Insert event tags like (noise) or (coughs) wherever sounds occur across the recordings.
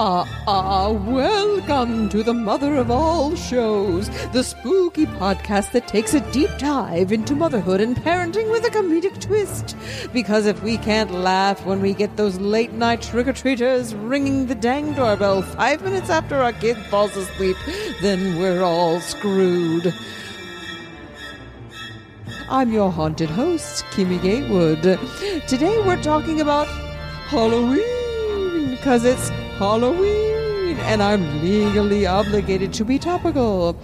ah, ah, welcome to the mother of all shows, the spooky podcast that takes a deep dive into motherhood and parenting with a comedic twist. Because if we can't laugh when we get those late night trick or treaters ringing the dang doorbell five minutes after our kid falls asleep, then we're all screwed. I'm your haunted host, Kimmy Gatewood. Today we're talking about Halloween because it's Halloween and I'm legally obligated to be topical.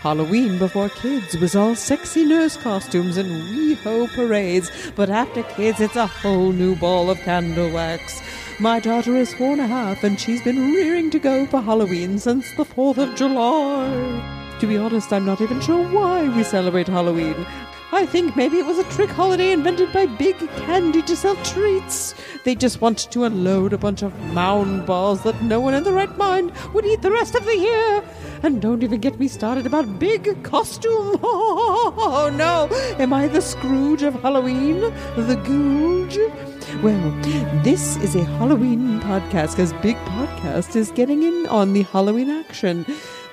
Halloween before kids was all sexy nurse costumes and WeHo parades, but after kids it's a whole new ball of candle wax. My daughter is four and a half and she's been rearing to go for Halloween since the 4th of July. To be honest, I'm not even sure why we celebrate Halloween. I think maybe it was a trick holiday invented by Big Candy to sell treats. They just want to unload a bunch of mound balls that no one in the right mind would eat the rest of the year. And don't even get me started about big costume. (laughs) Oh no! Am I the Scrooge of Halloween? The Googe? Well, this is a Halloween podcast because Big Podcast is getting in on the Halloween action.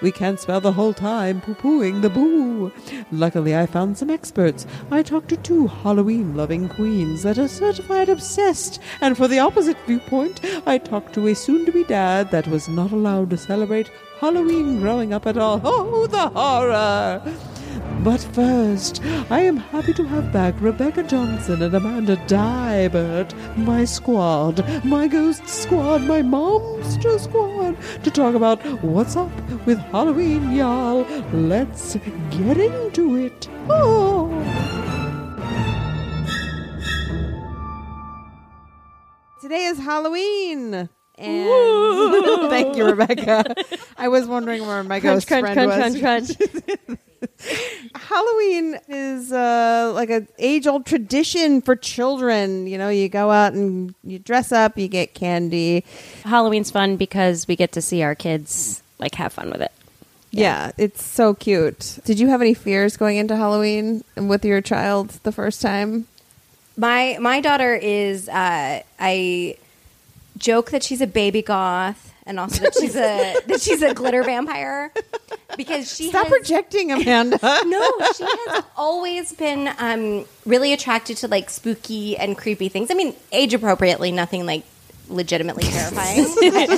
We can't spell the whole time poo pooing the boo. Luckily, I found some experts. I talked to two Halloween loving queens that are certified obsessed, and for the opposite viewpoint, I talked to a soon to be dad that was not allowed to celebrate Halloween growing up at all. Oh, the horror! But first, I am happy to have back Rebecca Johnson and Amanda Dybert, my squad, my ghost squad, my monster squad, to talk about what's up with Halloween, y'all. Let's get into it. Oh. Today is Halloween. And (laughs) thank you, Rebecca. (laughs) I was wondering where my Crunch, ghost crunch, friend crunch, was. crunch, crunch. (laughs) Halloween is uh, like a age old tradition for children. You know, you go out and you dress up, you get candy. Halloween's fun because we get to see our kids like have fun with it. Yeah. it's so cute. Did you have any fears going into Halloween with your child the first time? My my daughter is uh, I joke that she's a baby goth and also that she's a (laughs) that she's a glitter vampire because she Stop has, projecting, Amanda. (laughs) no she has always been um, really attracted to like spooky and creepy things. I mean, age appropriately, nothing like legitimately terrifying.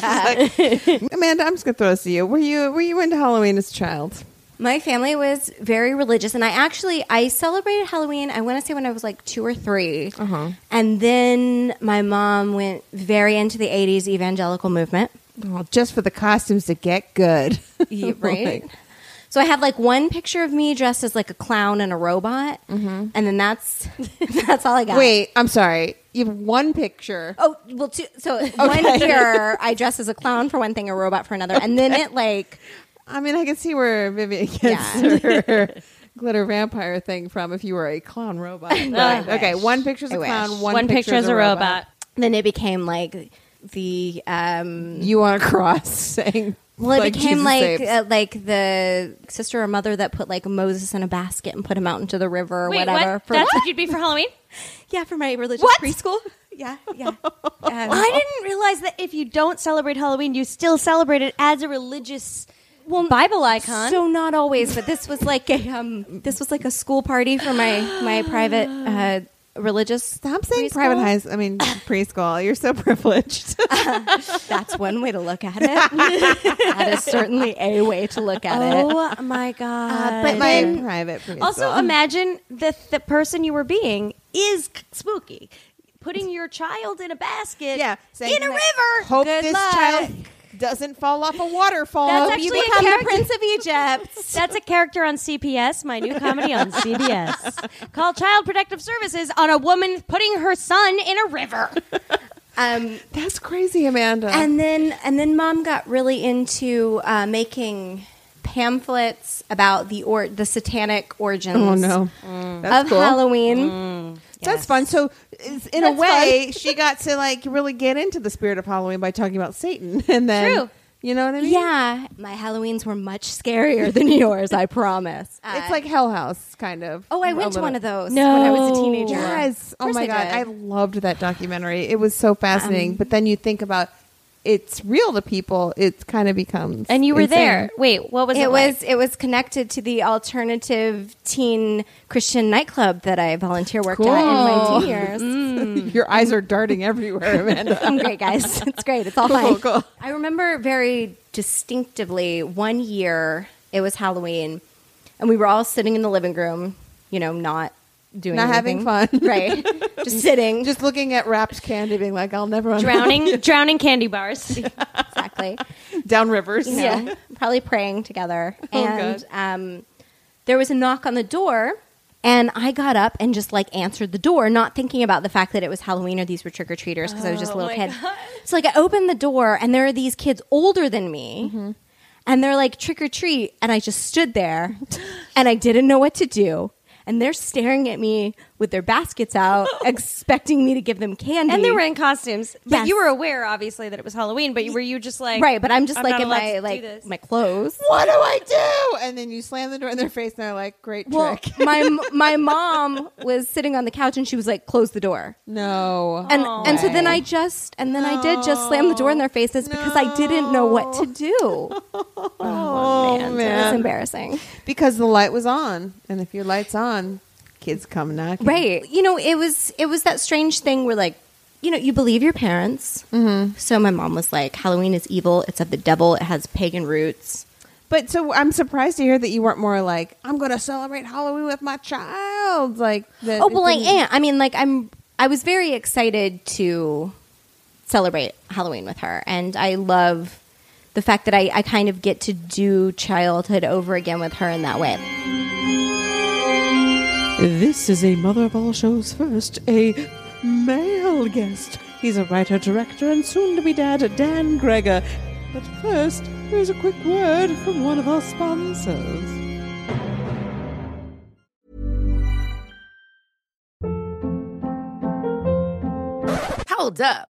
Uh, (laughs) Amanda, I'm just gonna throw this to you. Were you were you into Halloween as a child? My family was very religious, and I actually I celebrated Halloween. I want to say when I was like two or 3 Uh-huh. and then my mom went very into the '80s evangelical movement. Oh, just for the costumes to get good, Yeah, (laughs) right? Like, So I have like one picture of me dressed as like a clown and a robot, and then that's (laughs) that's all I got. Wait, I'm sorry. You have one picture. Oh well, two, so (laughs) one year I dress as a clown for one thing, a robot for another, and then it like I mean, I can see where Vivian (laughs) gets Yeah. her glitter vampire thing from if you were a clown robot. I (laughs) But, okay, one picture's a I wish. clown, one, One, picture as a robot. then it became like the um You on a cross (laughs) saying, well it like became Jesus like uh, like the sister or mother that put like Moses in a basket and put him out into the river or Wait, whatever. what? That's what you'd be for Halloween? yeah, for my religious What? preschool. Yeah, yeah. Um, I didn't realize that if you don't celebrate Halloween, you still celebrate it as a religious well, Bible icon. So not always, but this was like a um, this was like a school party for my my private uh, religious. Stop saying preschool. private high I mean, (coughs) preschool. You're so privileged. (laughs) That's one way to look at it. (laughs) that is certainly a way to look at it. oh my god! but My then- private preschool. also, imagine that the person you were being is spooky. Putting your child in a basket yeah, saying, in a river. Hope Good this luck." child doesn't fall off a waterfall. That's You actually a become the Prince of Egypt. (laughs) That's a character on CPS, my new comedy on (laughs) CBS, called Child Protective Services on a woman putting her son in a river. (laughs) Um, That's crazy, Amanda. and then and then mom got really into uh, making pamphlets about the or the satanic origins. Oh no, that's of cool. Halloween. That's fun. So, in That's a way, (laughs) she got to like really get into the spirit of Halloween by talking about Satan, (laughs) and then True. you know what I mean? Yeah, my Halloweens were much scarier than (laughs) yours. I promise. it's like Hell House, kind of. oh, I A went to little- one of those when I was a teenager. Yes. Oh course my I god, did. I loved that documentary. It was so fascinating. Um, but then you think about it's real to people. It kind of becomes. And you were insane. there. Wait, what was it? it like? was it was connected to the alternative teen Christian nightclub that I volunteer worked at in my Cool. teen years. Mm. (laughs) Your eyes are darting everywhere, (laughs) Amanda. I'm great, guys. (laughs) It's great. It's all Cool, fine. cool. I remember very distinctively one year it was Halloween, and we were all sitting in the living room, you know, not doing Not having fun. (laughs) right? Just sitting, Just looking at wrapped candy, being like, "I'll never drowning, (laughs) drowning candy bars. (laughs) exactly. down rivers." you know, probably praying together. Oh, and um, there was a knock on the door, and I got up and just like answered the door, not thinking about the fact that it was Halloween or these were trick or treaters because I was just a little Oh kid. God. So like I opened the door, and there are these kids older than me. Mm-hmm. And they're like trick or treat, and I just stood there, and I didn't know what to do. And they're staring at me with their baskets out, (laughs) expecting me to give them candy. and they were in costumes, but Yes. you were aware, obviously, that it was Halloween. But you were you just like right, but I'm just I'm like in my like my clothes. What do I do? And then you slam the door in their face, and they're like, "Great Well, trick." (laughs) my my (laughs) mom was sitting on the couch and she was like, "Close the door." no. And and so then I just and then I did just slam the door in their faces because I didn't know what to do. oh And man, it was oh, embarrassing. because the light was on, and if your light's on, kids come knocking. Right. You know, it was it was that strange thing where like, you know, you believe your parents. Mm-hmm. So my mom was like, "Halloween is evil. It's of the devil. It has pagan roots." But so I'm surprised to hear that you weren't more like, "I'm going to celebrate Halloween with my child." Like, Oh well, I am. I mean, like I'm. I was very excited to celebrate Halloween with her, and I love the fact that I, I kind of get to do childhood over again with her in that way. This is a Mother of All Shows first, a male guest. He's a writer, director, and soon to be dad, Dan Greger. But first, here's a quick word from one of our sponsors. Hold up.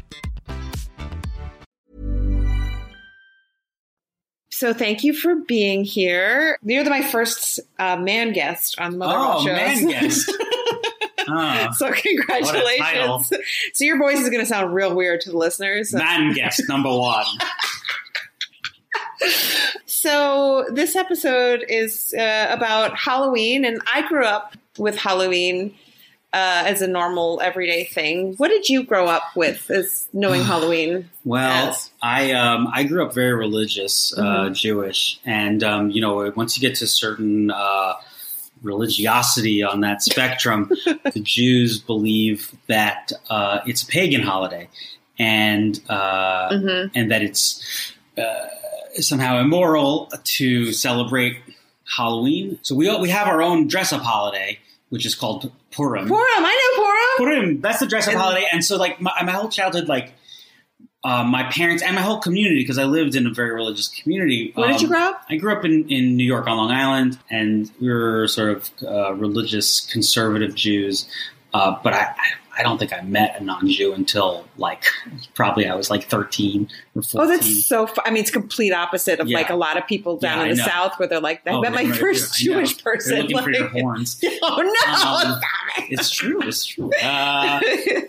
So thank you for being here. You're the, my first uh, man guest on Mother Oh, Shows. man guest. (laughs) Ah, so congratulations. So your voice is going to sound real weird to the listeners. man guest number one. (laughs) So this episode is uh, about Halloween, and I grew up with Halloween uh, as a normal everyday thing. What did you grow up with as knowing (sighs) Halloween? Well, as? I um, I grew up very religious, uh, Mm-hmm. Jewish, and um, you know, once you get to certain uh, religiosity on that (laughs) spectrum, the Jews believe that uh, it's a pagan holiday, and uh, Mm-hmm. and that it's uh, somehow immoral to celebrate Halloween. So we we have our own dress up holiday, which is called Purim. Purim, I know Purim. Purim. That's the dress up holiday. And so, like, my, my whole childhood, like, uh, my parents and my whole community, because I lived in a very religious community. Where did um, you grow up? I grew up in, in New York on Long Island, and we were sort of uh, religious conservative Jews. Uh, but I, I, I don't think I met a non-Jew until like probably I was like thirteen or Oh, fourteen. that's so. Fu- I mean, it's complete opposite of Yeah. like a lot of people down Yeah, in the. South, where they're like, "I Oh, met my right, first. Jewish person." They're looking for your (laughs) horns. (laughs) oh no! Um, it's true. It's true. (laughs) Uh,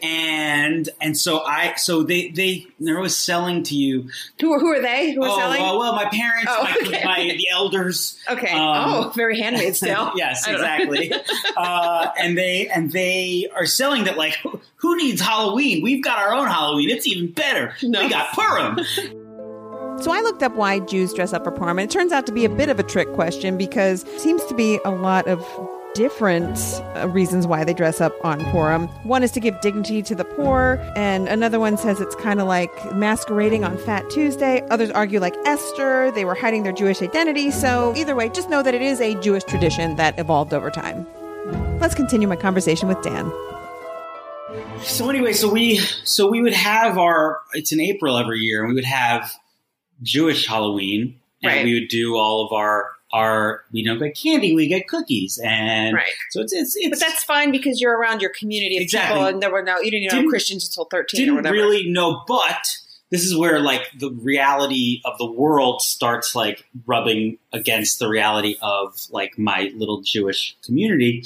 and and so I so they they they're always selling to you. who, who are they? Who are oh selling? well, well, my parents, Oh, my, okay. my the elders. okay. um, oh, very handmade still. yes, I don't know. exactly. uh, and they and they are selling that like who- who needs Halloween? We've got our own Halloween. It's even better. No. We got Purim. (laughs) So I looked up why Jews dress up for Purim, and it turns out to be a bit of a trick question because it seems to be a lot of different uh, reasons why they dress up on Purim. One is to give dignity to the poor, and another one says it's kind of like masquerading on Fat Tuesday. Others argue, like Esther, they were hiding their Jewish identity. So, either way, just know that it is a Jewish tradition that evolved over time. Let's continue my conversation with Dan. So anyway, so we so we would have our it's in April every year, and we would have Jewish Halloween, and Right. we would do all of our our we don't get candy, we get cookies, and Right. so it's it's, it's But that's fine because you're around your community of Exactly. people, and there were no you didn't know Didn't- Christians until thirteen didn't whatever. really know, but this is where like the reality of the world starts like rubbing against the reality of like my little Jewish community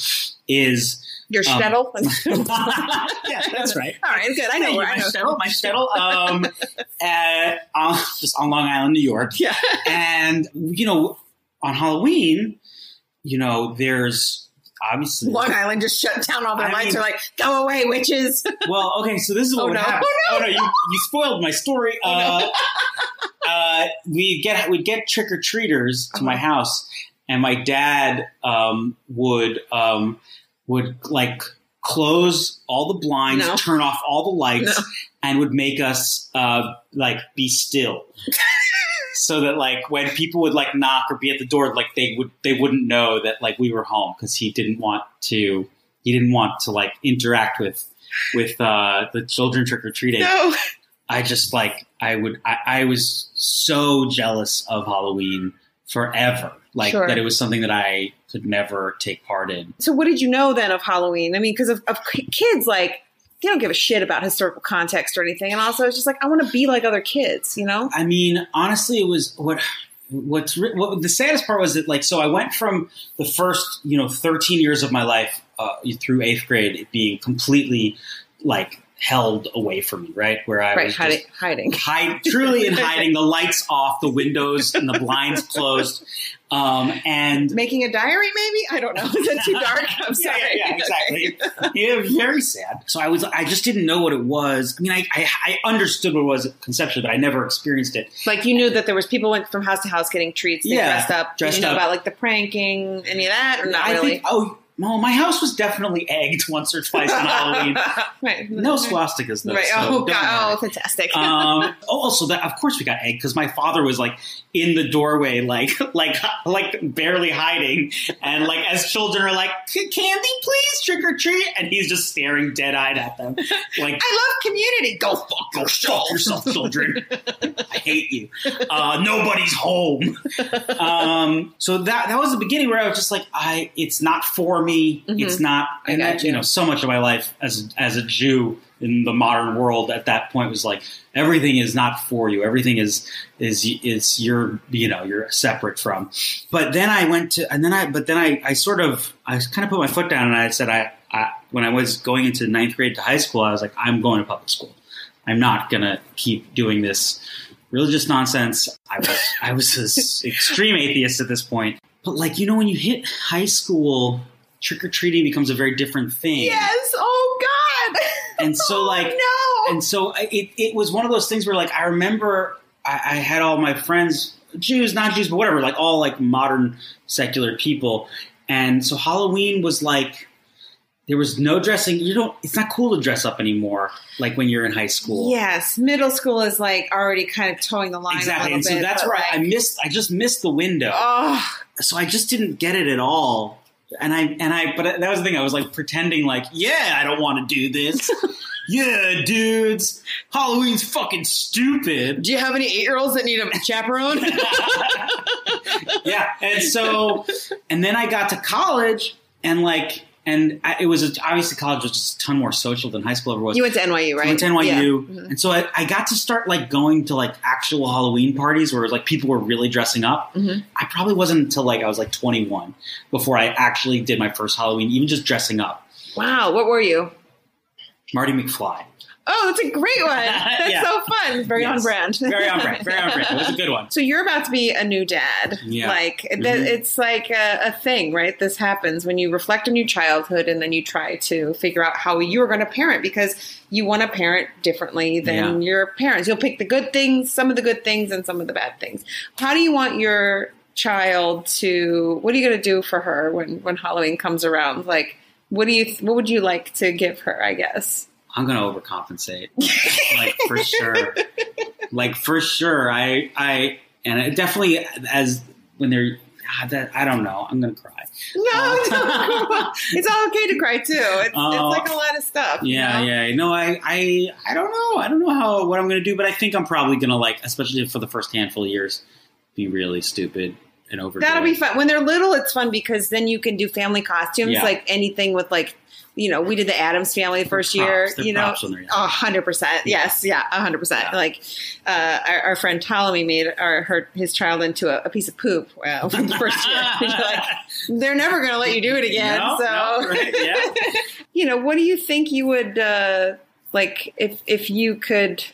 is Your um, shtetl. (laughs) (laughs) yeah, that's right. All right, good. I know. Where I know. shtetl, my shtetl, (laughs) um, uh, on, just on Long Island, New York. Yeah. And, you know, on Halloween, you know, there's obviously. Long Island just shut down all their I lights. They're like, go away, witches. Well, okay, so this is what Oh, would no. happen. Oh, Oh no, you, you spoiled my story. Uh, uh, we get we'd get trick or treaters to Uh-huh. my house, and my dad um, would um, would like close all the blinds, No. turn off all the lights, No. and would make us uh, like be still. (laughs) So that like when people would like knock or be at the door, like they would they wouldn't know that like we were home because he didn't want to he didn't want to like interact with with uh, the children trick or treating. no. I just like I would I, I was so jealous of Halloween forever. Like Sure. that it was something that I could never take part in. So, what did you know then of Halloween? I mean, because of, of kids, like they don't give a shit about historical context or anything, and also it's just like I want to be like other kids, you know? I mean, honestly, it was what what's what, the saddest part was that like so I went from the first you know 13 years of my life uh, through eighth grade being completely like held away from me, right? Where I Right, was hiding, just hiding. (laughs) hide, truly in (laughs) hiding, the lights off, the windows and the blinds closed, um, and Making a diary, maybe? I don't know. (laughs) Is that too dark? I'm Yeah, sorry. yeah, yeah, exactly. yeah, very sad. So I was, I just didn't know what it was. I mean, I, I, I understood what it was conceptually, but I never experienced it. Like you knew that there was people went from house to house getting treats. They Yeah, dressed up. dressed you know up. about like the pranking, any of that, or not I really? think, oh, well, my house was definitely egged once or twice on Halloween. (laughs) right. No swastikas though. Right. so oh god. worry. Oh, fantastic. um, (laughs) oh, also that of course we got egged because my father was like in the doorway, like (laughs) like like barely hiding, and like as children are like candy, please trick or treat, and he's just staring dead eyed at them, like I love community. Go fuck yourself. yourself, children. I hate you. Uh, nobody's home. Um, so that that was the beginning where I was just like, I it's not for me. It's not. Mm-hmm. I And got that, you you. know, so much of my life as as a Jew in the modern world at that point was like everything is not for you. Everything is is is you're you know you're separate from. But then I went to and then I but then I I sort of I kind of put my foot down and I said I, I when I was going into ninth grade to high school I was like I'm going to public school. I'm not gonna keep doing this religious nonsense. I was I was an (laughs) extreme atheist at this point. But like you know, when you hit high school, trick or treating becomes a very different thing. Yes. Oh God. (laughs) And so Oh, like no. and so it it was one of those things where like I remember I, I had all my friends, Jews, not Jews, but whatever, like all like modern secular people, and so Halloween was like. There was no dressing. You don't. It's not cool to dress up anymore. Like when you're in high school. Yes, middle school is like already kind of towing the line. exactly. And so bit, that's where I missed. I just missed the window. Oh, so I just didn't get it at all. And I and I but that was the thing. I was like pretending like, yeah, I don't want to do this. (laughs) yeah, dudes, Halloween's fucking stupid. do you have any eight year olds that need a chaperone? (laughs) yeah, and so and then I got to college and like and I, it was obviously college was just a ton more social than high school ever was. you went to NYU, I right? went to NYU, Yeah. Mm-hmm. and so I, I got to start like going to like actual Halloween parties where like people were really dressing up. Mhm. I probably wasn't until like I was like 21 before I actually did my first Halloween, even just dressing up. Wow, what were you? Marty McFly, Oh, that's a great (laughs) one. That's Yeah. so fun. Very on brand. very on brand, very on brand. It was a good one. So you're about to be a new dad. Yeah. Like Mhm. it's like a, a thing, right? This happens when you reflect on your childhood and then you try to figure out how you're going to parent because you want to parent differently than your parents. You'll pick the good things, some of the good things, and some of the bad things. How do you want your child to what are you going to do for her when when Halloween comes around? Like, what do you what would you like to give her? I guess. I'm gonna overcompensate, (laughs) like for sure. Like for sure, I I and it definitely as when they're ah, that I don't know. I'm gonna cry. No, no, (laughs) it's all okay to cry too. It's, Oh. it's like a lot of stuff. you Yeah, know? yeah. No, I, I, I don't know. I don't know how what I'm going to do, but I think I'm probably going to like, especially for the first handful of years, be really stupid and over. That'll be fun. When they're little, it's fun because then you can do family costumes, Yeah. like anything with like, you know, we did the Addams family the first year. Props. They're You know, props when they're young. a hundred percent. Yes, yeah, a hundred percent. Like uh, our, our friend Ptolemy made our her his child into a, a piece of poop uh, (laughs) the first year. (laughs) Like, they're never going to let you do it again. No, so, no, right, yeah. (laughs) you know, what do you think you would uh, like if if you could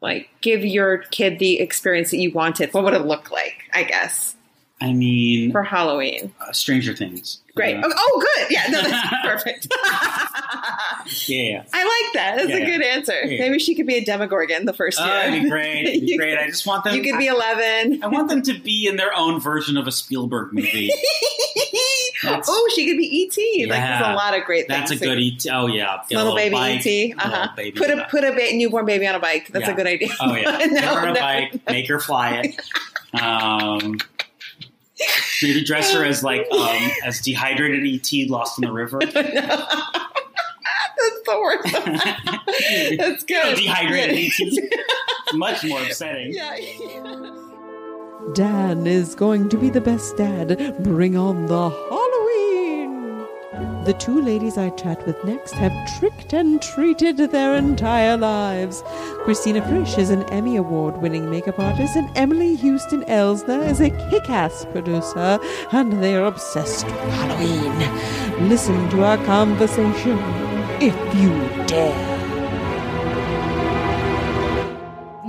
like give your kid the experience that you wanted? What would it look like? I guess I mean, for Halloween. uh, Stranger Things. Great. Uh, Oh, oh, good. Yeah, no, that's (laughs) perfect. yeah, (laughs) yeah. I like that. That's Yeah, a yeah. good answer. Yeah. Maybe she could be a Demogorgon the first Oh, year. it'd be great. (laughs) It'd be You great. I just want them. you could be 11. I want them to be in their own version of a Spielberg movie. Oh, she could be ET. Like, there's a lot of great things. That's a good ET. Oh yeah, Get little, baby bike, ET. Uh-huh. baby Put a put a ba- newborn baby on a bike. That's Yeah. a good idea. Oh yeah, no, her on a no. bike, make her fly it. Um, maybe dress her as like (laughs) um, as dehydrated ET lost in the river. (laughs) That's the worst. (laughs) That's good. dehydrated ET. Much more upsetting. Yeah. Dan is going to be the best dad. Bring on the Halloween! The two ladies I chat with next have tricked and treated their entire lives. Christina Frisch is an Emmy Award winning makeup artist, and Emily Houston Elsner is a kick ass producer, and they are obsessed with Halloween. Listen to our conversation if you dare.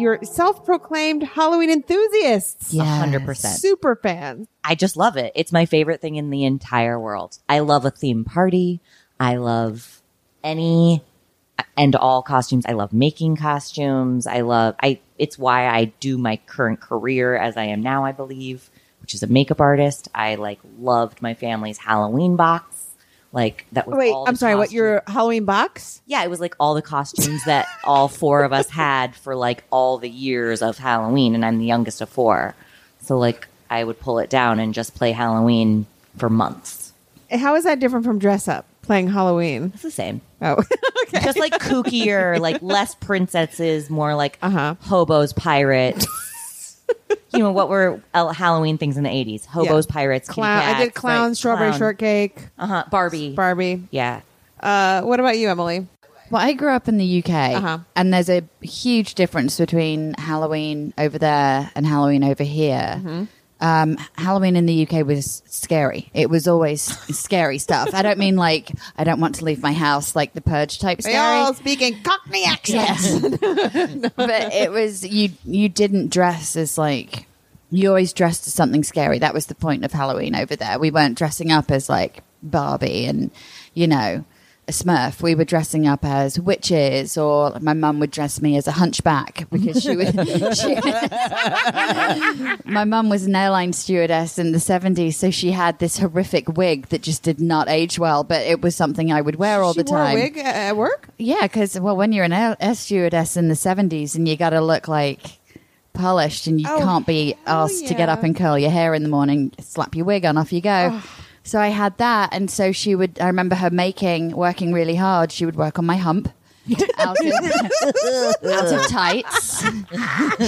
You're self-proclaimed Halloween enthusiasts. A hundred percent. Super fans. I just love it. It's my favorite thing in the entire world. I love a theme party. I love any and all costumes. I love making costumes. I love I it's why I do my current career as I am now, I believe, which is a makeup artist. I like loved my family's Halloween box. Like that was Wait, I'm sorry. What your Halloween box? yeah, it was like all the costumes that all four of us had for like all the years of Halloween, and I'm the youngest of four. So like I would pull it down and just play Halloween for months. How is that different from dress up playing Halloween? It's the same. Oh, (laughs) okay. Just like kookier, like less princesses, more like Uh-huh. hobos, pirates. You know what were uh, Halloween things in the 80s? Hobos, pirates, kitty Clown. I did cats, clown, right, strawberry clown. shortcake, Uh-huh, Barbie. Barbie. yeah. Uh, what about you, Emily? Well, I grew up in the UK, Uh-huh. and there's a huge difference between Halloween over there and Halloween over here. Mm-hmm. Um, Halloween in the UK was scary. It was always scary stuff. I don't mean like I don't want to leave my house, like the purge type scary. all speak in Cockney accents. (laughs) but it was you. You didn't dress as like you always dressed as something scary. That was the point of Halloween over there. We weren't dressing up as like Barbie and you know a Smurf. We were dressing up as witches, or my mum would dress me as a hunchback because she would. (laughs) she, my mum was an airline stewardess in the seventies, so she had this horrific wig that just did not age well. But it was something I would wear all she the wore a time. wig at work. Yeah, because well, when you're an air, air stewardess in the '70s and you got to look like polished, and you Oh, can't be asked to get up and curl your hair in the morning, slap your wig on, off you go. So I had that, and so she would. I remember her making, working really hard. She would work on my hump. (laughs) out, of, out of tights.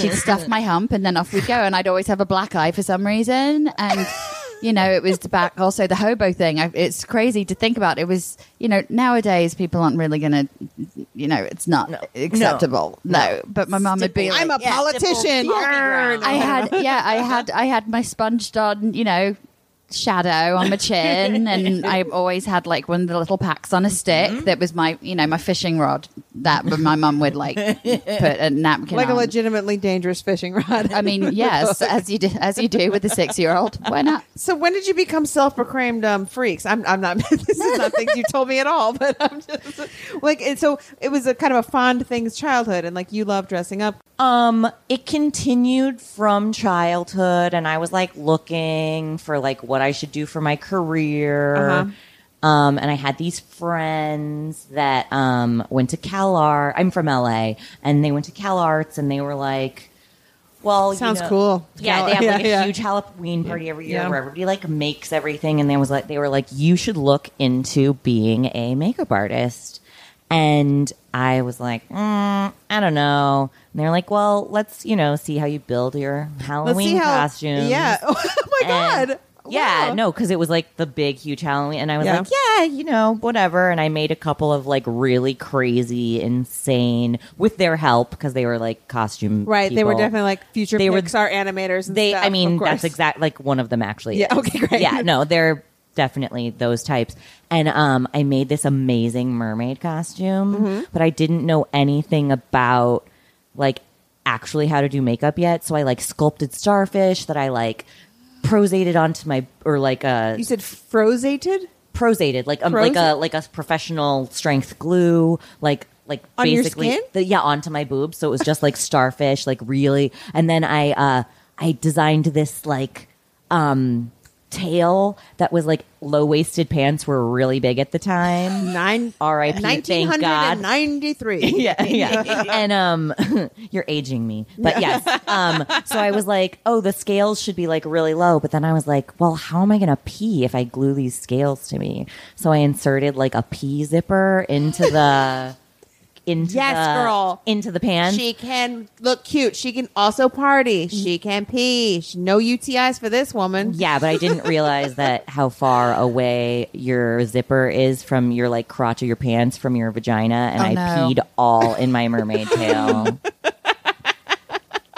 She'd stuff my hump, and then off we'd go. And I'd always have a black eye for some reason. And you know, it was back also the hobo thing. I, it's crazy to think about. It was, you know, nowadays people aren't really going to, you know, it's not acceptable. No. But my mom would be like, I'm a politician. Yarn. I had, yeah, I had, I had my sponged on, you know, shadow on my chin, (laughs) and I always had like one of the little packs on a stick Mm-hmm. that was my, you know, my fishing rod. That my mum would like (laughs) put a napkin like a legitimately dangerous fishing rod. I mean, (laughs) yes, as you do, as you do with a six-year-old. Why not? So when did you become self-proclaimed um, freaks? I'm, I'm not. this is not things you told me at all. But I'm just like, it, so it was a kind of a fond things childhood, and like you love dressing up. Um, it continued from childhood, and I was like looking for like what I should do for my career. Uh-huh. Um, and I had these friends that um went to Cal Art. I'm from LA, and they went to Cal Arts, and they were like, "Well, you Sounds know- cool. Yeah, Cal- they have (laughs) like yeah, a yeah. huge Halloween party every year Yeah. where everybody like makes everything, and they was like, they were like, you should look into being a makeup artist. And I was like, mm, I don't know. And they're like, well, let's, you know, see how you build your Halloween how. costumes. Yeah. (laughs) Oh my god. Yeah, Wow. no, because it was like the big, huge Halloween, and I was Yeah. like, yeah, you know, whatever. And I made a couple of like really crazy, insane, with their help because they were like costume. Right. They were definitely like future They were- Pixar animators. And They, stuff, I mean, that's exact. Like one of them actually. Yeah, is. okay, great. Yeah, no, they're definitely those types. And um, I made this amazing mermaid costume, Mm-hmm. but I didn't know anything about like actually how to do makeup yet. So I like sculpted starfish that I like prosated onto my or like a You said frozated prosated like um, like a like a professional strength glue like like On your basically skin? The, yeah onto my boobs. So it was just like starfish like really. And then i uh i designed this like um tail that was like low waisted pants were really big at the time nine. R.I.P. Thank God. and ninety-three. (laughs) yeah, yeah. (laughs) and um, (laughs) you're aging me, but yes. Um, so I was like, oh, the scales should be like really low, but then I was like, well, how am I gonna pee if I glue these scales to me? So I inserted like a pee zipper into the into Yes, the, girl. into the pants. She can look cute. She can also party. She can pee. She- No UTIs for this woman. yeah, but I didn't realize (laughs) that how far away your zipper is from your like crotch of your pants from your vagina, and Oh, I no. peed all in my mermaid tail. (laughs)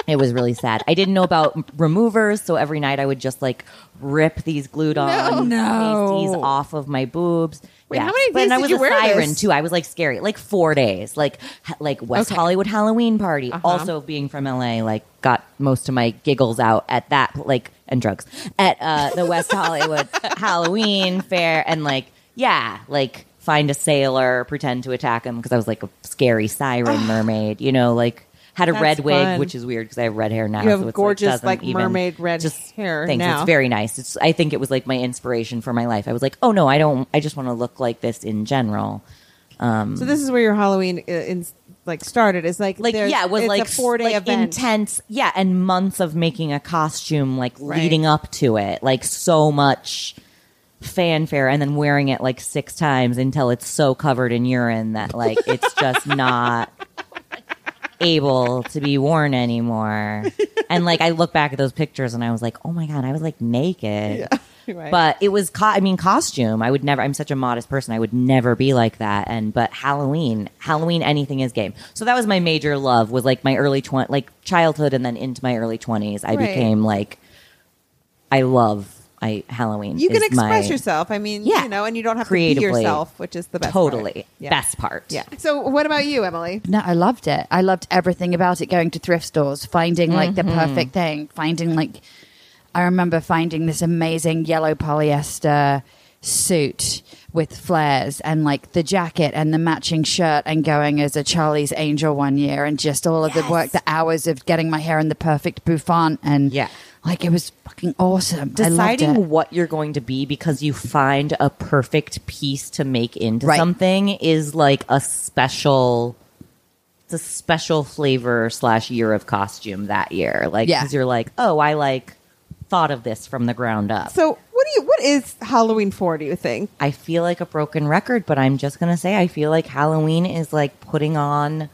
It was really sad. I didn't know about removers, so every night I would just like rip these glued on No. pasties off of my boobs. Wait, how many but days and I was you a wear siren this? too. I was like scary, like four days, like ha- like West Okay. Hollywood Halloween party. Uh-huh. Also, being from LA, like got most of my giggles out at that, like and drugs at uh, the West Hollywood (laughs) Halloween fair, and like yeah, like find a sailor, pretend to attack him because I was like a scary siren mermaid, you know, like. Had a That's red wig, fun. which is weird because I have red hair now. You have so it's, gorgeous, like, even- mermaid red just hair Thanks. now. It's very nice. It's. I think it was like my inspiration for my life. I was like, oh no, I don't. I just want to look like this in general. Um, So this is where your Halloween uh, in, like started. It's like like yeah, it was it's like a four day like event. intense. Yeah, and months of making a costume, like Right. leading up to it, like so much fanfare, and then wearing it like six times until it's so covered in urine that like it's just (laughs) not able to be worn anymore. (laughs) And like I look back at those pictures and I was like, oh my god, I was like naked. (laughs) Right. But it was, co- I mean, costume. I would never. I'm such a modest person. I would never be like that. And but Halloween, Halloween, anything is game. So that was my major love. Was like my early twenty, like childhood, and then into my early twenties, I Right. became like, I love I Halloween. you can is express my- yourself. I mean, Yeah. you know, and you don't have to be yourself, which is the best. Totally part. Yeah. best part. Yeah. So what about you, Emily? No, I loved it. I loved everything about it. Going to thrift stores, finding like Mm-hmm. the perfect thing, finding like. I remember finding this amazing yellow polyester suit with flares and like the jacket and the matching shirt and going as a Charlie's Angel one year and just all of the work, the hours of getting my hair in the perfect bouffant and Yeah. Like it was fucking awesome. Deciding what you're going to be because you find a perfect piece to make into Right. something is like a special it's a special flavor slash year of costume that year like Yeah. because you're like oh i like thought of this from the ground up So what do you? What is Halloween for? Do you think? i feel like a broken record but i'm just gonna say i feel like halloween is like putting on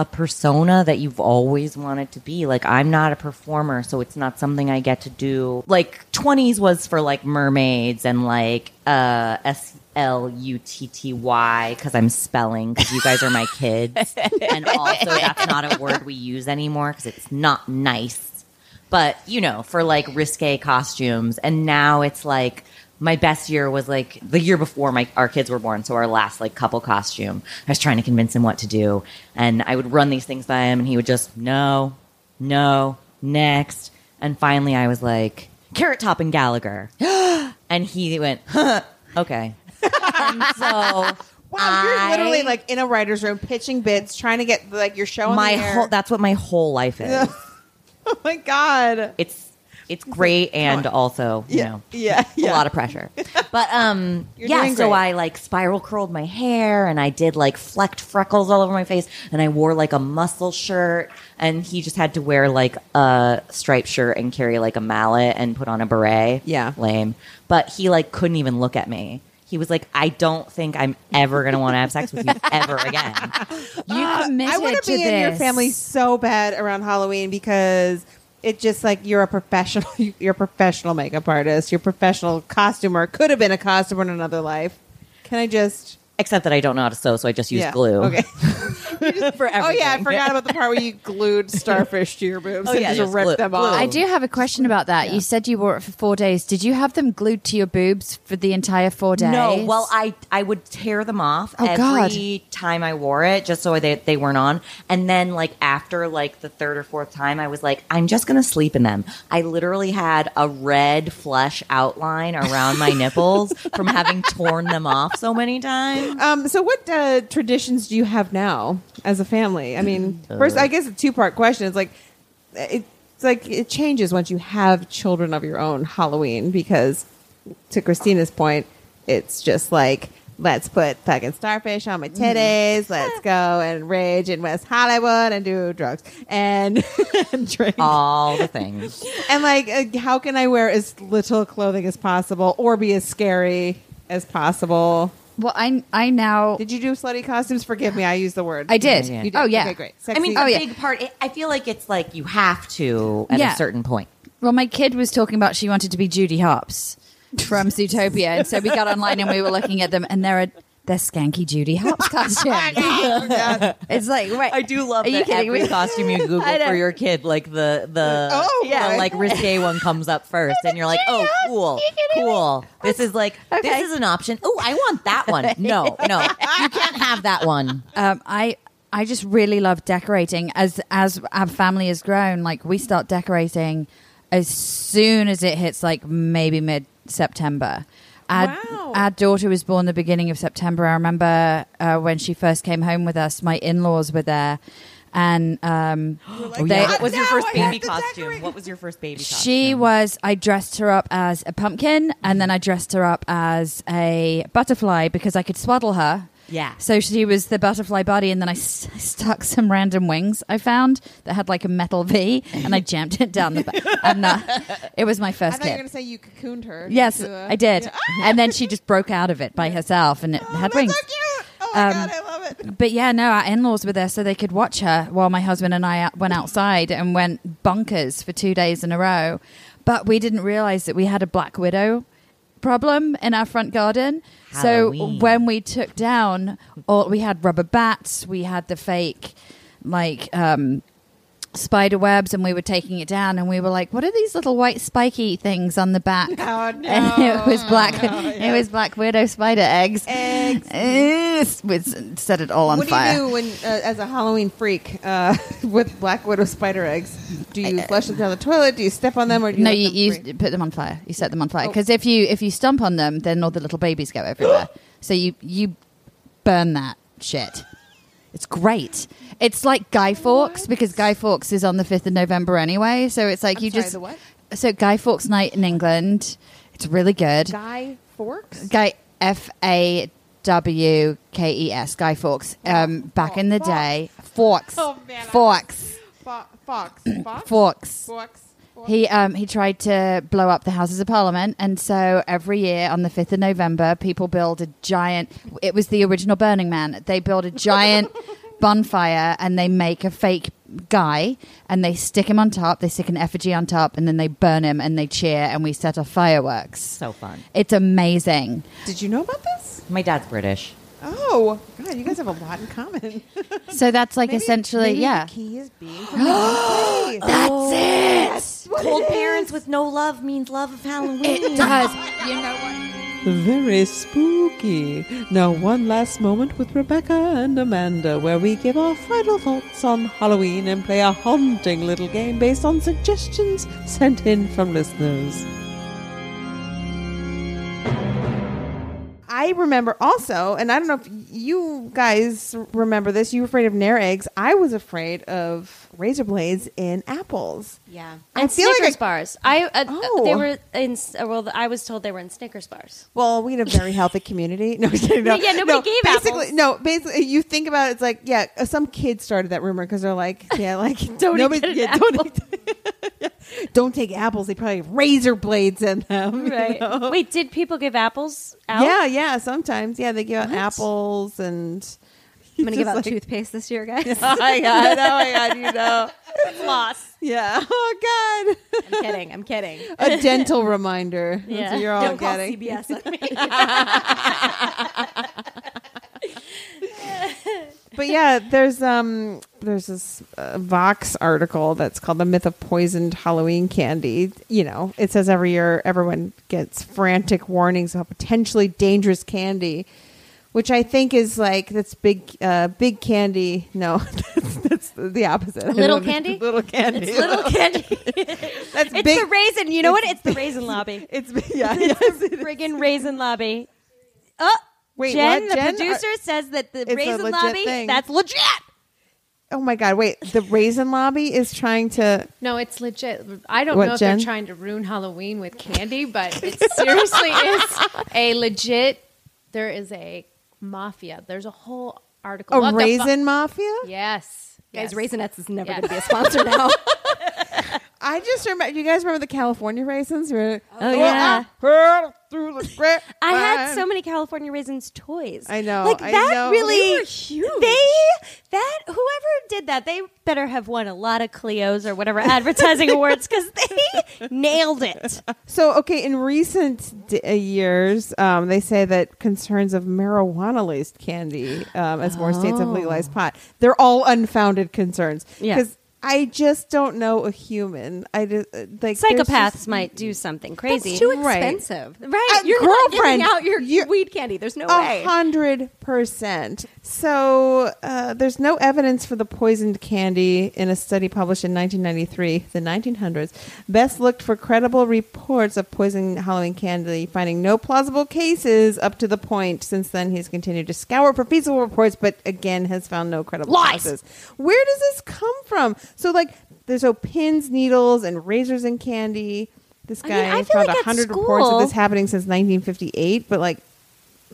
a persona that you've always wanted to be. Like I'm not a performer, so it's not something I get to do. Like 20s was for like mermaids and like uh S L U T T Y because I'm spelling because you guys are my kids, (laughs) and also that's not a word we use anymore because it's not nice. but you know, for like risque costumes. And now it's like my best year was like the year before my our kids were born, so our last like couple costume. I was trying to convince him what to do, and I would run these things by him, and he would just no, no, next. And finally, I was like Carrot Top and Gallagher, (gasps) and he went, huh, okay. and so (laughs) Wow, you're literally like in a writer's room pitching bits, trying to get like your show on my whole that's what my whole life is. (laughs) oh my god. it's it's great and also you Yeah, know yeah, yeah. a lot of pressure (laughs) but um You're yeah so great. i like spiral curled my hair and i did like flecked freckles all over my face and i wore like a muscle shirt and he just had to wear like a striped shirt and carry like a mallet and put on a beret Yeah. lame but he like couldn't even look at me he was like, I don't think I'm ever going to want to have sex with you (laughs) ever again. You I want to to be in your family so bad around Halloween because it just like you're a professional. (laughs) You're a professional makeup artist. You're a professional costumer. Could have been a costumer in another life. Can I just? Except that I don't know how to sew, so I just use Yeah, glue. okay. (laughs) for everything. Oh yeah, I forgot about the part where you glued (laughs) starfish to your boobs Oh, and yeah, just just ripped glue- them glue. off. I do have a question about that. You said you wore it for four days. Did you have them glued to your boobs for the entire four days? No, well, I I would tear them off Oh, every time I wore it, just so they they weren't on. And then, like after like the third or fourth time, I was like, I'm just gonna sleep in them. I literally had a red flesh outline around my nipples from having torn them off so many times. (laughs) Um, so what uh, traditions do you have now as a family? I mean, first, I guess a two part question. It's like it's like it changes once you have children of your own. Halloween, because to Christina's point, it's just like let's put fucking starfish on my titties. Let's (laughs) go and rage in West Hollywood and do drugs and, (laughs) and drink. All the things. And like, uh, how can I wear as little clothing as possible or be as scary as possible? Well, I I now Did you do slutty costumes? Forgive me, I used the word. I did. Yeah. You did. Oh yeah. Okay, great. I mean, Sexy- a Oh, yeah. big part. I feel like it's like you have to at Yeah. a certain point. Well, my kid was talking about she wanted to be Judy Hopps from (laughs) Zootopia, and so we got online and we were looking at them, and they're a they're skanky Judy Hopps (laughs) costumes. (laughs) it's like right. I do love Are you that kidding every me? costume you (laughs) Google for your kid, like the the Oh, yeah, boy. like risque one comes up first, and you're like, oh, cool, cool. This is like Okay. this is an option. Oh, I want that one. No, no, you can't have that one. um, I I just really love decorating. As as our family has grown, like we start decorating as soon as it hits like maybe mid September. Our, Wow. our daughter was born the beginning of September. I remember uh, when she first came home with us. My in laws were there, and um, (gasps) Oh, they- What was your first I baby costume? What was your first baby costume? She was. I dressed her up as a pumpkin, and then I dressed her up as a butterfly because I could swaddle her. Yeah. So she was the butterfly body, and then I s- stuck some random wings I found that had like a metal V, and I jammed it down the back. I'm not. It was my I first thought you were kid. going to say you cocooned her. Yes, into a- I did. (laughs) Yeah. And then she just broke out of it by herself, and it Oh, had that's wings. so cute. Oh my Um, god, I love it. But yeah, no, our in-laws were there so they could watch her while my husband and I out- went outside and went bunkers for two days in a row. But we didn't realize that we had a black widow problem in our front garden. So when we took down, all we had rubber bats, we had the fake, like. um spider webs and we were taking it down and we were like what are these little white spiky things on the back Oh, no. (laughs) and it was black No, it was black widow spider eggs Eggs. We set it all on what fire do you do when, uh, as a Halloween freak, uh, (laughs) with black widow spider eggs? Do you flush them down the toilet? Do you step on them, or do you no, you, them you put them on fire. You set them on fire Oh. because if you if you stomp on them, then all the little babies go everywhere. (gasps) so you you burn that shit. It's great. It's like Guy Fawkes because Guy Fawkes is on the fifth of November anyway. So it's like I'm you sorry, just the what? so Guy Fawkes night in England. It's really good. Guy Fawkes. Guy F A W K E S Guy Fawkes. Um, back in the Fawkes. day, Fawkes. Oh, man, I- Fawkes. Fo- Fox. Fox. Fawkes. Fox. He um he tried to blow up the Houses of Parliament, and so every year on the fifth of November, people build a giant. It was the original Burning Man. They build a giant (laughs) bonfire, and they make a fake guy, and they stick him on top. They stick an effigy on top, and then they burn him, and they cheer, and we set off fireworks. So fun. It's amazing. Did you know about this? My dad's British. Oh, God, you guys have a lot in common. (laughs) So that's like Maybe- essentially maybe yeah. The key is being from (gasps) the UK. That's oh, it. Cold parents with no love means love of Halloween. It does. You know what? Very spooky. Now, one last moment with Rebecca and Amanda, where we give our final thoughts on Halloween and play a haunting little game based on suggestions sent in from listeners. I remember also, and I don't know if you guys remember this. You were afraid of nair eggs. I was afraid of razor blades in apples. Yeah. I and feel like Snickers I- bars. I uh, Oh. they were in. uh, Well, I was told they were in Snickers bars. Well, we had a very healthy community. (laughs) No, kidding, no. Yeah, nobody no, gave basically, apples. No, basically, you think about it, it's like, yeah, uh, some kids started that rumor because they're like, (laughs) yeah, like, Don't nobody, eat an yeah, don't, eat- (laughs) don't take apples. They probably have razor blades in them. you Right. know? Wait, did people give apples out? Yeah, yeah, sometimes. Yeah, they give out apples and. I'm gonna give out like- toothpaste this year, guys. (laughs) oh my god! Oh my god! You know. Lost. Yeah. (laughs) Oh god. I'm kidding. I'm kidding. A dental reminder. (laughs) That's Yeah. what you're all Don't call. CPS on me. But yeah, there's um there's this uh, Vox article that's called "The Myth of Poisoned Halloween Candy." You know, it says every year everyone gets frantic warnings about potentially dangerous candy, which I think is like that's big uh, big candy. No, (laughs) that's, that's the opposite. I Little don't candy? (laughs) little candy. It's little candy. (laughs) That's it's big. the raisin. You know what? It's the raisin lobby. It's yeah. It's yes, the it is. friggin' raisin lobby. Oh, Wait, Jen, what? the Jen? producer, Are- says that the a raisin legit lobby. thing. That's legit. Oh my god! Wait, the Raisin Lobby is trying to. No, it's legit. I don't What, know if Jen? they're trying to ruin Halloween with candy, but it seriously is a legit. There is a mafia. There's a whole article. A We'll have raisin mafia? Yes, Guys, yes. Raisinets is never Yes. going to be a (laughs) sponsor now. I just remember. You guys remember the California raisins? Oh, yeah. through the great I had so many California raisins toys. I know, Like I that know. really They were huge. They that whoever did that, they better have won a lot of Clio's or whatever (laughs) advertising awards because they nailed it. So, okay, in recent d- uh, years, um, they say that concerns of marijuana laced candy, um, as more states have legalized pot, they're all unfounded concerns. Yeah. Because I just don't know a human. I just, uh, like Psychopaths just- might do something crazy. It's too expensive. right. You're not girlfriend, giving out your you- weed candy. There's no A way. hundred percent. So uh, there's no evidence for the poisoned candy in a study published in 1993, the 1900s. Best looked for credible reports of poisoning Halloween candy, finding no plausible cases up to the point. Since then, he's continued to scour for feasible reports, but again has found no credible Lies. cases. Where does this come from? So like, there's so pins, needles, and razors and candy. This I guy mean, I feel found like a hundred reports of this happening since 1958, but like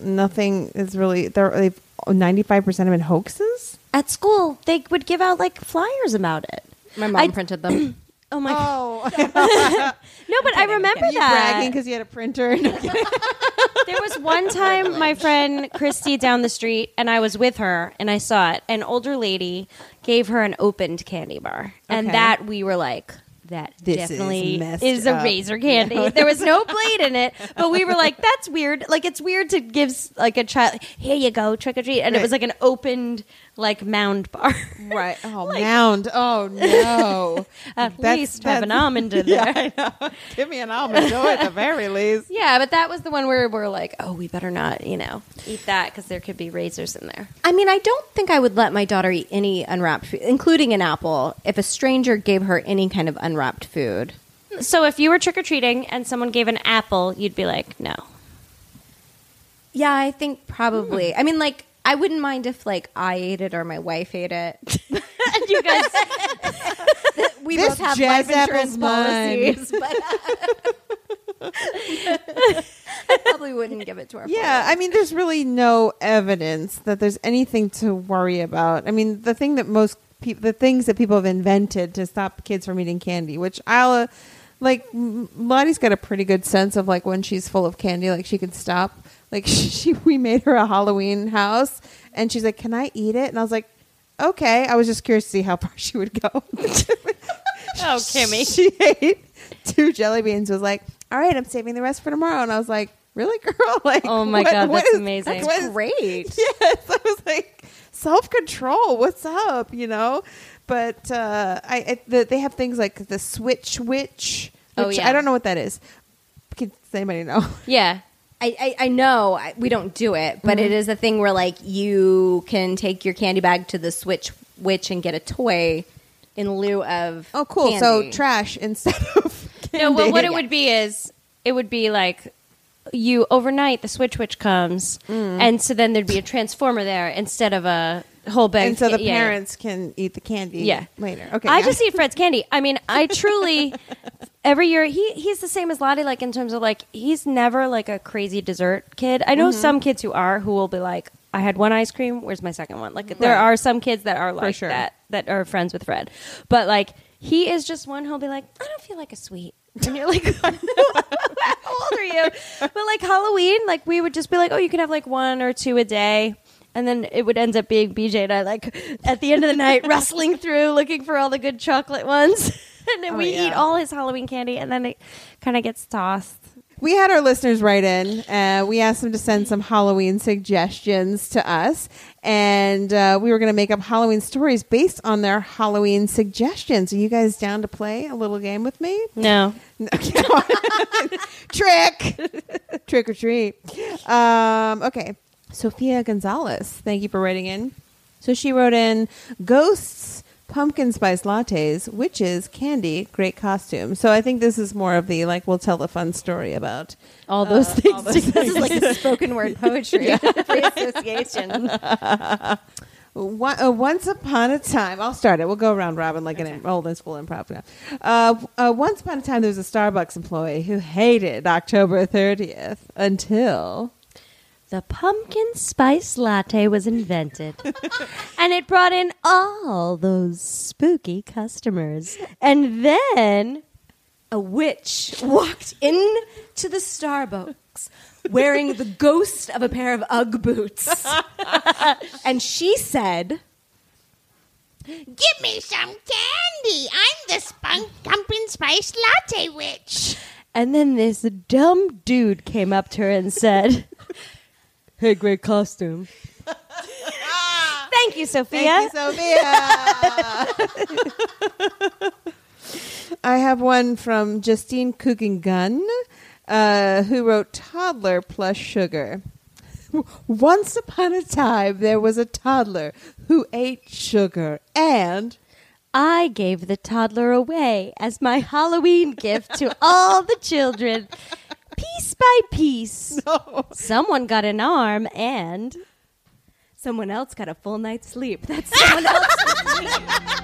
nothing is really they're they've 95% have been hoaxes At school, they would give out like flyers about it. My mom I- printed them. (clears throat) Oh my! oh (laughs) no, but I remember you that. bragging because you had a printer No. (laughs) There was one time my friend Christy down the street, and I was with her, and I saw it. An older lady gave her an opened candy bar, and Okay. that we were like, that This is definitely messed is, a up. razor candy. there was no (laughs) blade in it, but we were like, that's weird. Like it's weird to give s- like a child, here you go, trick or treat, and it was like an opened like mound bar. right oh (laughs) mound oh no (laughs) At That's- least have an almond in (laughs) there. yeah, I know. give me an almond joy at the very least Yeah, but that was the one where we're like, oh, we better not, you know, eat that because there could be razors in there. I mean, I don't think I would let my daughter eat any unwrapped food, including an apple, if a stranger gave her any kind of unwrapped food. So if you were trick or treating and someone gave an apple, you'd be like, no. Yeah, I think probably. Hmm. I mean, like, I wouldn't mind if like I ate it or my wife ate it. (laughs) and you guys, (laughs) we This both have jazz life insurance apple's mine. policies, but (laughs) I probably wouldn't give it to our. yeah i mean there's really no evidence that there's anything to worry about i mean the thing that most people the things that people have invented to stop kids from eating candy which i'll uh, like M- lottie's got a pretty good sense of like when she's full of candy like she can stop like (laughs) she we made her a halloween house and she's like can i eat it and i was like okay i was just curious to see how (laughs) far she would go (laughs) oh, Kimmy. she ate two jelly beans was like all right i'm saving the rest for tomorrow and i was like really, girl? Like, Oh my what- God, what that's is- amazing. what is- Great. Yes, I was like self control. What's up? You know, but uh, I, I the, they have things like the switch witch. Oh, which yeah. I don't know what that is. Can does anybody know? Yeah. I, I, I know we don't do it, but it mm-hmm. is a thing where like you can take your candy bag to the Switch Witch and get a toy in lieu of Oh, cool. So trash instead of candy. (laughs) No, well, what it would be is it would be like you overnight the switch witch comes, mm. and so then there'd be a transformer there instead of a whole bag. and so the yeah, yeah. parents can eat the candy. Yeah. later. Okay, I just eat Fred's candy. I mean, I truly (laughs) every year he he's the same as Lottie. Like in terms of like he's never like a crazy dessert kid. I Mm-hmm. know some kids who are who will be like, I had one ice cream. Where's my second one? Like there are some kids that are like sure. that that are friends with Fred, but like he is just one. who'll be like, I don't feel like a sweet. And you're like, (laughs) how old are you? But like Halloween, like we would just be like, oh, you can have like one or two a day. And then it would end up being BJ and I like at the end of the night (laughs) wrestling through looking for all the good chocolate ones. (laughs) and then Oh, we yeah. eat all his Halloween candy and then it kind of gets tossed. We had our listeners write in. Uh, we asked them to send some Halloween suggestions to us, and uh, we were going to make up Halloween stories based on their Halloween suggestions. Are you guys down to play a little game with me? No. (laughs) Trick, trick or treat. Um, okay, Sophia Gonzalez. Thank you for writing in. So she wrote in ghosts. Pumpkin spice lattes, witches, candy, great costume. So I think this is more of the like we'll tell a fun story about All those things. all those this is like a spoken word poetry (laughs) free association. (laughs) One, uh, once upon a time, I'll start it. We'll go around robin like an old and school improv. now. Uh, uh, once upon a time, there was a Starbucks employee who hated October 30th until. The pumpkin spice latte was invented. (laughs) and it brought in all those spooky customers. And then A witch walked into the Starbucks wearing the ghost of a pair of UGG boots. (laughs) and she said, Give me some candy. I'm the spunk pumpkin spice latte witch. and then this dumb dude came up to her and said, (laughs) Hey, great costume. (laughs) Thank you, Sophia. Thank you, Sophia. (laughs) I have one from Justine Cooking Gun, uh, who wrote Toddler plus Sugar. Once upon a time, there was a toddler who ate sugar and. I gave the toddler away as my Halloween gift to all the children. Piece by piece. (laughs) No. Someone got an arm and Someone else got a full night's sleep. That's someone (laughs) else.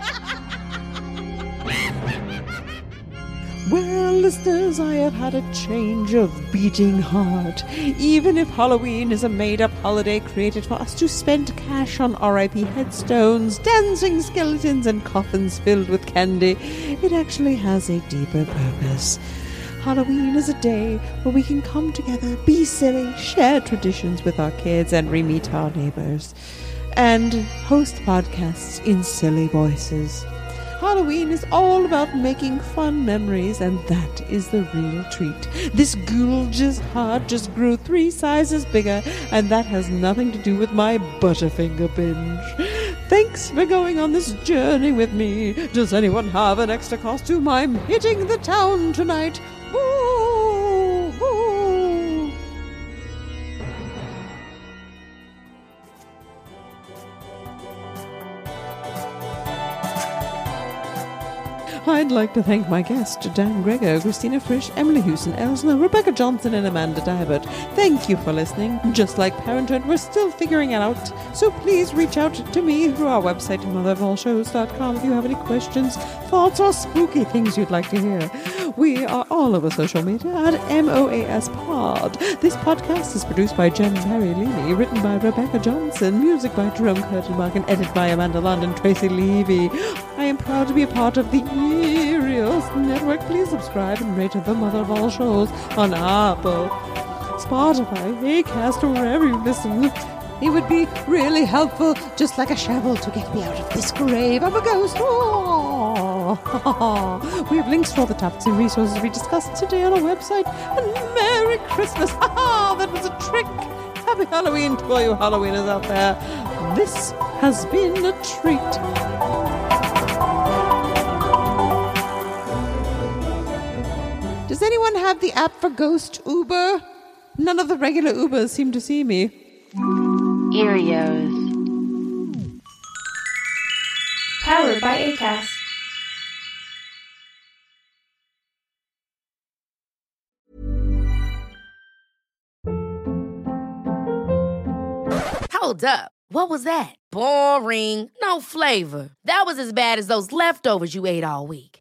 Well, listeners, I have had a change of beating heart. Even if Halloween is a made up holiday created for us to spend cash on RIP headstones, dancing skeletons, and coffins filled with candy, it actually has a deeper purpose. Halloween is a day where we can come together, be silly, share traditions with our kids, and re meet our neighbors, and host podcasts in silly voices. Halloween is all about making fun memories, and that is the real treat. This Gulge's heart just grew three sizes bigger, and that has nothing to do with my Butterfinger binge. Thanks for going on this journey with me. Does anyone have an extra costume? I'm hitting the town tonight. I'd like to thank my guests, Dan Gregor, Christina Frisch, Emily Houston, Elsner, Rebecca Johnson, and Amanda Dybert. Thank you for listening. Just like Parenthood, we're still figuring it out, so please reach out to me through our website, motherofallshows.com, if you have any questions, thoughts, or spooky things you'd like to hear. We are all over social media at MOAS Pod. This podcast is produced by Jen Perry Levy, written by Rebecca Johnson, music by Jerome Curtinmark, and edited by Amanda Lund and Tracy Levy. I am proud to be a part of the Earios Network. Please subscribe and rate the Mother of All Shows on Apple, Spotify, Acast, or wherever you listen. It would be really helpful, just like a shovel, to get me out of this grave of a ghost. Oh. Aww. (laughs) we have links to all the topics and resources we discussed today on our website. And Merry Christmas! (laughs) Ah, that was a trick. Happy Halloween to all you Halloweeners out there. This has been a treat. Does anyone have the app for Ghost Uber? None of the regular Ubers seem to see me. Earios. Powered by ACAST. Hold up. What was that? Boring. No flavor. That was as bad as those leftovers you ate all week.